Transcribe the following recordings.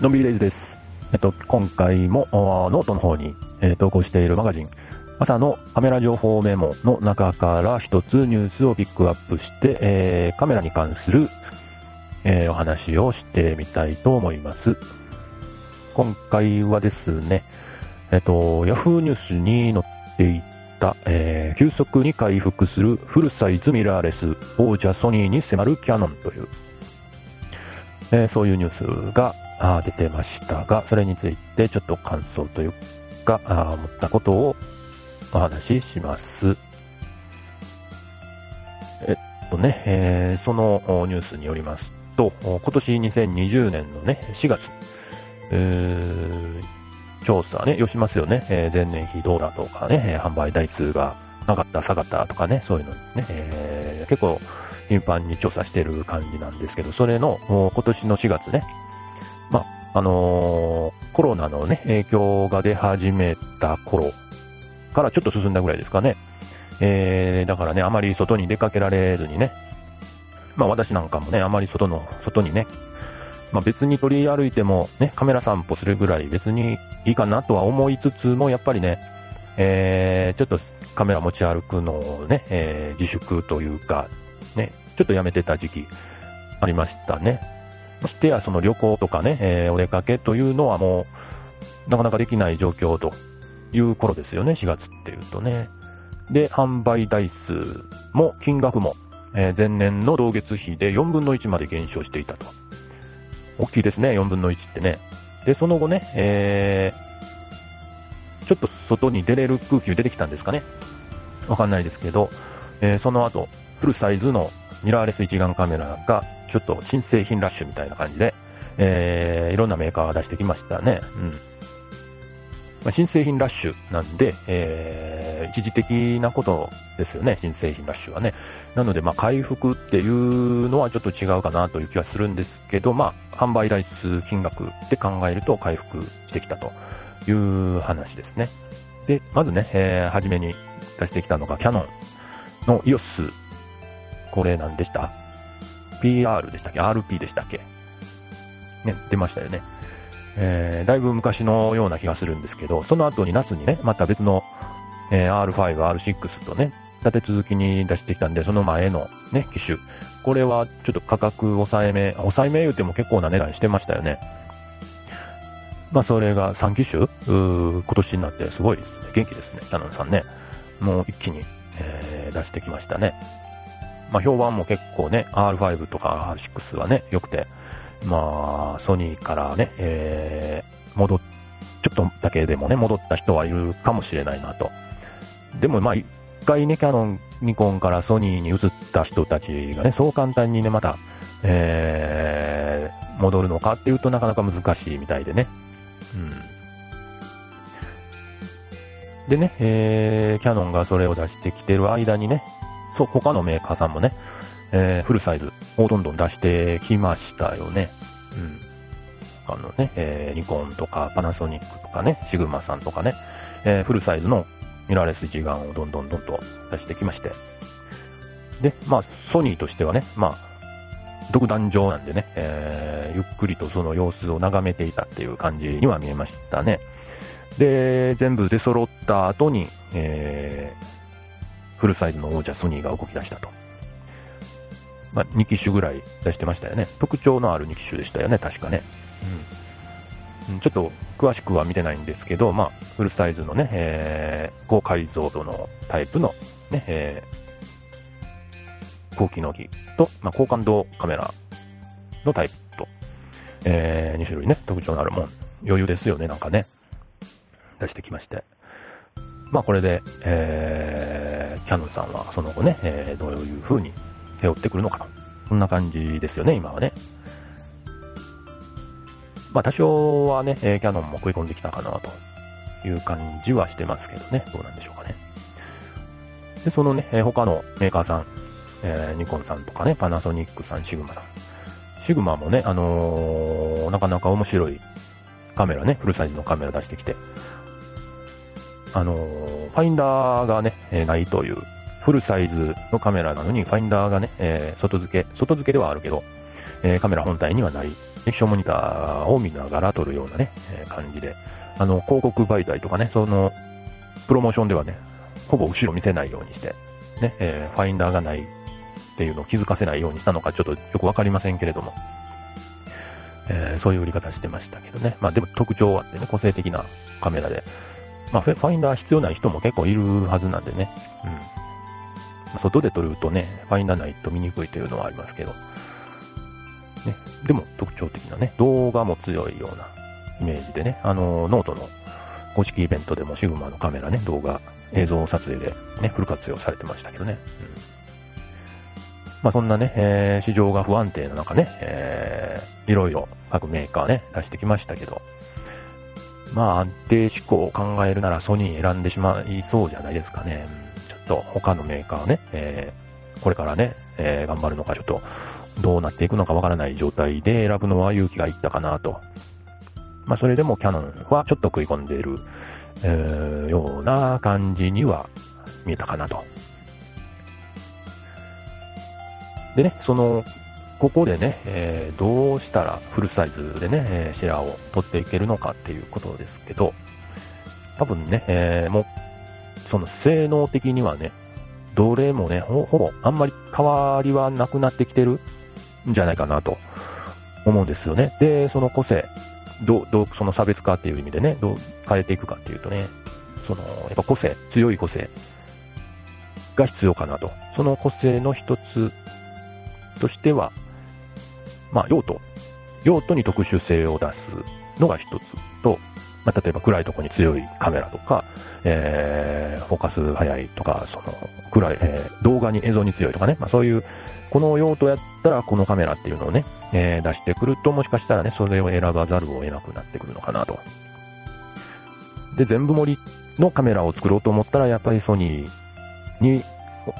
のんびりデイズです。えっと、今回もノートの方に、えー投稿しているマガジン、朝のカメラ情報メモの中から一つニュースをピックアップして、えーカメラに関する、えーお話をしてみたいと思います。今回はですね、えっと、 Yahoo!ニュースに載っていた、えー急速に回復するフルサイズミラーレス王者ソニーに迫るキヤノンという、えーそういうニュースがあ出てましたが、それについてちょっと感想というか、あ思ったことをお話しします。えっとね、えーそのニュースによりますと、今年2020年のね、4月、えー調査ね、よしますよね。えー前年比どうだとかね、え販売台数が上がった、下がったとかね、そういうのね、えー結構頻繁に調査してる感じなんですけど、それの今年の4月ね、まあ、あのーコロナのね、影響が出始めた頃からちょっと進んだぐらいですかね。えーだからね、あまり外に出かけられずにね、まあ私なんかもね、あまり外の、外にね、まあ別に取り歩いてもね、カメラ散歩するぐらい別にいいかなとは思いつつも、やっぱりね、えーちょっとカメラ持ち歩くのをね、えー自粛というか、ね、ちょっとやめてた時期ありましたね。ましてやその旅行とかね、えーお出かけというのはもう、なかなかできない状況という頃ですよね、4月っていうとね。で、販売台数も金額も、えー前年の同月比で4分の1まで減少していたと。大きいですね、4分の1ってね。で、その後ね、えーちょっと外に出れる空気出てきたんですかね。わかんないですけど、えーその後、フルサイズのミラーレス一眼カメラが、ちょっと新製品ラッシュみたいな感じで、えーいろんなメーカーが出してきましたね。うん。まあ、新製品ラッシュなんで、えー一時的なことですよね、新製品ラッシュはね。なので、まあ、回復っていうのはちょっと違うかなという気はするんですけど、まあ、販売台数金額で考えると回復してきたという話ですね。で、まずね、えー初めに出してきたのがキヤノンの EOS。これ何でした？?PR でしたっけ ?RP でしたっけ？ね、出ましたよね。えーだいぶ昔のような気がするんですけど、その後に夏にね、また別の、えー R5、R6 とね、立て続きに出してきたんで、その前のね、機種。これはちょっと価格抑えめ、抑えめ言うても結構な値段してましたよね。まあそれが3機種？今年になってすごいですね。元気ですね、キャノンさんね。もう一気に、えー出してきましたね。まあ評判も結構ね、R5 とか R6 はね、良くて、まあ、ソニーからね、えー戻っ、ちょっとだけでもね、戻った人はいるかもしれないなと。でもまあ、一回ね、キャノン、ニコンからソニーに移った人たちがね、そう簡単にね、また、えー戻るのかっていうとなかなか難しいみたいでね。うん。でね、えー、キャノンがそれを出してきてる間にね、そう、他のメーカーさんもね、えーフルサイズをどんどん出してきましたよね。うん。あのね、えーニコンとかパナソニックとかね、シグマさんとかね、えーフルサイズのミラーレス一眼をどんどんどんと出してきまして。で、まあ、ソニーとしてはね、まあ、独壇場なんでね、えーゆっくりとその様子を眺めていたっていう感じには見えましたね。で、全部出揃った後に、えーフルサイズの王者ソニーが動き出したと。まあ、2機種ぐらい出してましたよね。特徴のある2機種でしたよね、確かね。うん。ちょっと詳しくは見てないんですけど、まあ、フルサイズのね、えー高解像度のタイプのね、えー高機能機と、まあ、高感度カメラのタイプと、え2種類ね、特徴のあるもん。余裕ですよね、なんかね。出してきまして。まあこれで、えー、キャノンさんはその後ね、えーどういう風に手を打ってくるのかと。そんな感じですよね、今はね。まあ多少はね、えキャノンも食い込んできたかなという感じはしてますけどね。どうなんでしょうかね。で、そのね、え他のメーカーさん、えーニコンさんとかね、パナソニックさん、シグマさん。シグマもね、あのーなかなか面白いカメラね、フルサイズのカメラ出してきて、あのーファインダーがね、えーないという、フルサイズのカメラなのに、ファインダーがね、えー外付け、外付けではあるけど、え、カメラ本体にはない、液晶モニターを見ながら撮るようなね、え、感じで、あの、広告媒体とかね、その、プロモーションではね、ほぼ後ろ見せないようにして、ね、え、ファインダーがないっていうのを気づかせないようにしたのかちょっとよくわかりませんけれども、えー、そういう売り方してましたけどね。まあでも特徴あってね、個性的なカメラで。まあファインダー必要ない人も結構いるはずなんでね。うん。外で撮るとね、ファインダーないと見にくいというのはありますけど。ね。でも特徴的なね、動画も強いようなイメージでね、あの、ノートの公式イベントでもシグマのカメラね、動画、映像撮影でね、フル活用されてましたけどね。うんまあ、そんなね、えー、市場が不安定な中ね、えー、いろいろ各メーカーね、出してきましたけど、まあ安定志向を考えるならソニー選んでしまいそうじゃないですかね。ちょっと他のメーカーね、えー、これからね、えー、頑張るのかちょっとどうなっていくのかわからない状態で選ぶのは勇気がいったかなと。まあそれでもキャノンはちょっと食い込んでいる、えー、ような感じには見えたかなと。でね、その、ここでね、えー、どうしたらフルサイズでね、え、シェアを取っていけるのかっていうことですけど、多分ね、えー、もう、その性能的にはね、どれもね、ほぼあんまり変わりはなくなってきてるんじゃないかなと思うんですよね。で、その個性、ど、どう、その差別化っていう意味でね、どう変えていくかっていうとね、その、やっぱ個性、強い個性が必要かなと。その個性の一つとしては、まあ、用途。用途に特殊性を出すのが一つと、まあ、例えば暗いとこに強いカメラとか、えー、フォーカス早いとか、その、暗い、えー、動画に映像に強いとかね、まあ、そういう、この用途やったらこのカメラっていうのをね、えー、出してくると、もしかしたらね、それを選ばざるを得なくなってくるのかなと。で、全部盛りのカメラを作ろうと思ったら、やっぱりソニーに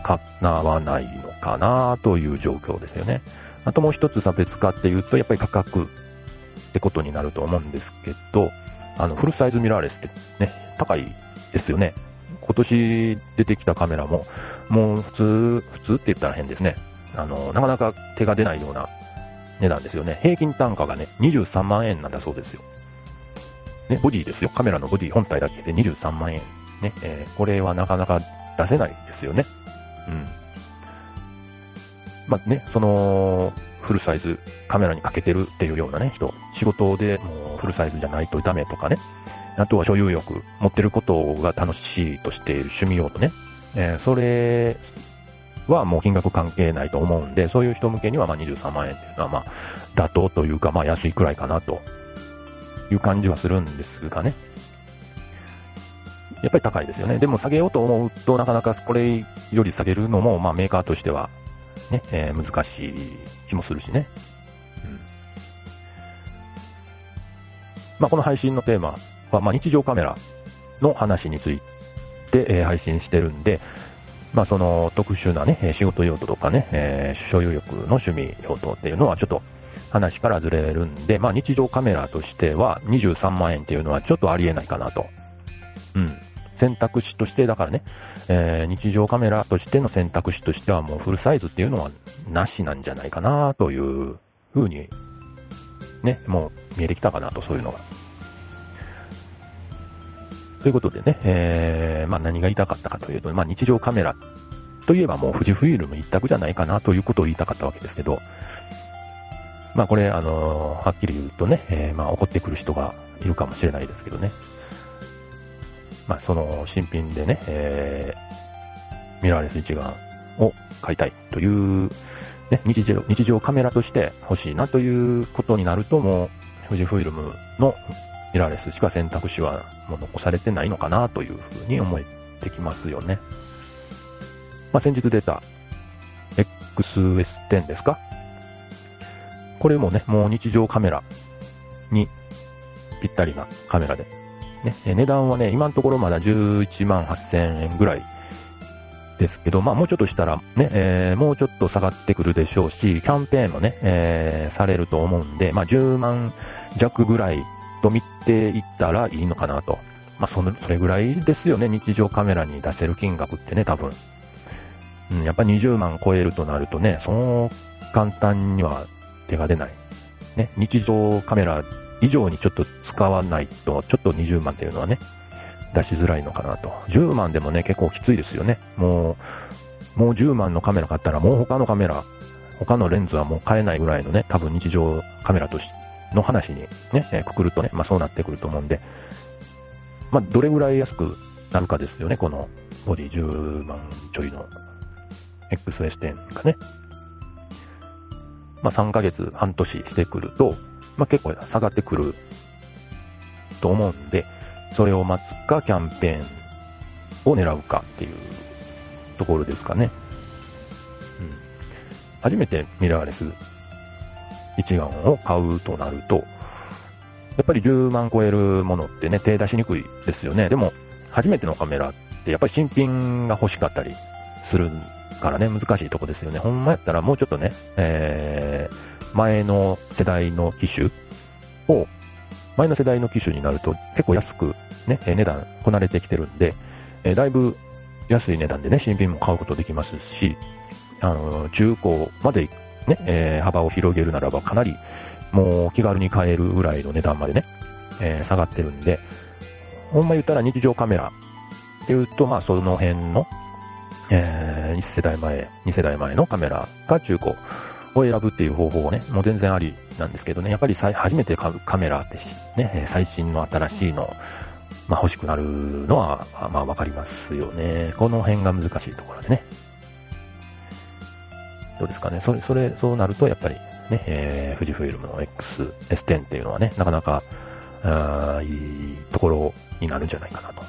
かなわないのかなという状況ですよね。あともう一つ差別化っていうと、やっぱり価格ってことになると思うんですけど、あの、フルサイズミラーレスってね、高いですよね。今年出てきたカメラも、もう普通、普通って言ったら変ですね。あの、なかなか手が出ないような値段ですよね。平均単価がね、23万円なんだそうですよ。ね、ボディですよ。カメラのボディ本体だけで23万円。ね、えー、これはなかなか出せないですよね。うん。まあね、その、フルサイズカメラにかけてるっていうようなね、人、仕事でもうフルサイズじゃないとダメとかね、あとは所有欲、持ってることが楽しいとしている趣味用とね、えー、それはもう金額関係ないと思うんで、そういう人向けにはま23万円っていうのはま妥当というかまあ安いくらいかなという感じはするんですがね。やっぱり高いですよね。でも下げようと思うと、なかなかこれより下げるのも、まあメーカーとしては、ね、えー、難しい気もするしね。うん。まあこの配信のテーマは、まあ日常カメラの話について、えー、配信してるんで、まあその特殊なね、仕事用途とかね、えー、所有欲の趣味用途っていうのはちょっと話からずれるんで、まあ日常カメラとしては23万円っていうのはちょっとありえないかなと。うん。選択肢として、だからね、えー、日常カメラとしての選択肢としてはもうフルサイズっていうのはなしなんじゃないかなというふうに、ね、もう見えてきたかなと、そういうのが。ということでね、えー、まあ何が言いたかったかというと、まあ日常カメラといえばもう富士フイルム一択じゃないかなということを言いたかったわけですけど、まあこれ、あのー、はっきり言うとね、えー、まあ怒ってくる人がいるかもしれないですけどね。まあ、その新品でね、えー、ミラーレス一眼を買いたいという、ね、日常、日常カメラとして欲しいなということになると、もう、富士フイルムのミラーレスしか選択肢はもう残されてないのかなというふうに思えてきますよね。まあ、先日出た XS10 ですかこれもね、もう日常カメラにぴったりなカメラでね、値段はね、今のところまだ11万8000円ぐらいですけど、まあもうちょっとしたらね、えー、もうちょっと下がってくるでしょうし、キャンペーンもね、えー、されると思うんで、まあ10万弱ぐらいと見ていったらいいのかなと。まあその、それぐらいですよね、日常カメラに出せる金額ってね、多分。うん、やっぱ20万超えるとなるとね、そう簡単には手が出ない。ね、日常カメラ以上にちょっと使わないと、ちょっと20万っていうのはね、出しづらいのかなと。10万でもね、結構きついですよね。もう、もう10万のカメラ買ったら、もう他のカメラ、他のレンズはもう買えないぐらいのね、多分日常カメラとしの話にね、え、くくるとね、まあそうなってくると思うんで、まあどれぐらい安くなるかですよね、このボディ10万ちょいの XS10 がね。まあ3ヶ月、半年してくると、まあ結構下がってくると思うんで、それを待つか、キャンペーンを狙うかっていうところですかね。うん。初めてミラーレス一眼を買うとなると、やっぱり10万超えるものってね、手出しにくいですよね。でも、初めてのカメラってやっぱり新品が欲しかったりするからね、難しいとこですよね。ほんまやったらもうちょっとね、えー、前の世代の機種を、前の世代の機種になると結構安くね、値段こなれてきてるんで、えー、だいぶ安い値段でね、新品も買うことできますし、あの、中古までね、えー、幅を広げるならばかなりもう気軽に買えるぐらいの値段までね、えー、下がってるんで、ほんま言ったら日常カメラっていうと、まあその辺の、えー、1世代前、2世代前のカメラが中古を選ぶっていう方法はね、もう全然ありなんですけどね、やっぱり初めて買うカメラってね、最新の新しいの、まあ欲しくなるのは、まあわかりますよね。この辺が難しいところでね。どうですかね？それ、それ、そうなると、やっぱり、ね、えー、富士フイルムの X、S10 っていうのはね、なかなか、あいいところになるんじゃないかなと。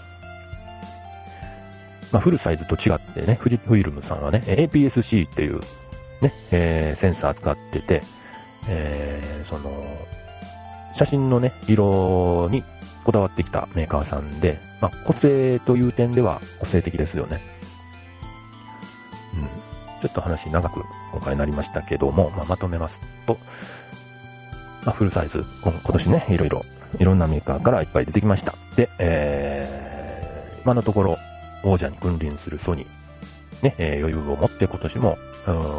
まあ、フルサイズと違ってね、富士フイルムさんはね、APS-C っていう、ね、えー、センサー使ってて、えー、その、写真のね、色にこだわってきたメーカーさんで、まあ、個性という点では個性的ですよね。うん。ちょっと話長く今回なりましたけども、まあ、まとめますと、まあ、フルサイズ、今年ね、いろいろ、いろんなメーカーからいっぱい出てきました。で、えー、今のところ、王者に君臨するソニー、ね、えー、余裕を持って今年も、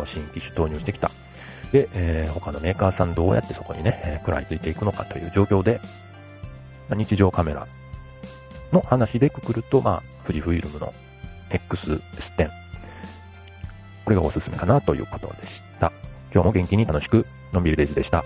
新機種投入してきた。で、えー、他のメーカーさんどうやってそこにね、えー、食らいついていくのかという状況で、まあ、日常カメラの話でくくると、まあ、富士フイルムの XS10、これがおすすめかなということでした。今日も元気に楽しく、のんびりレイズでした。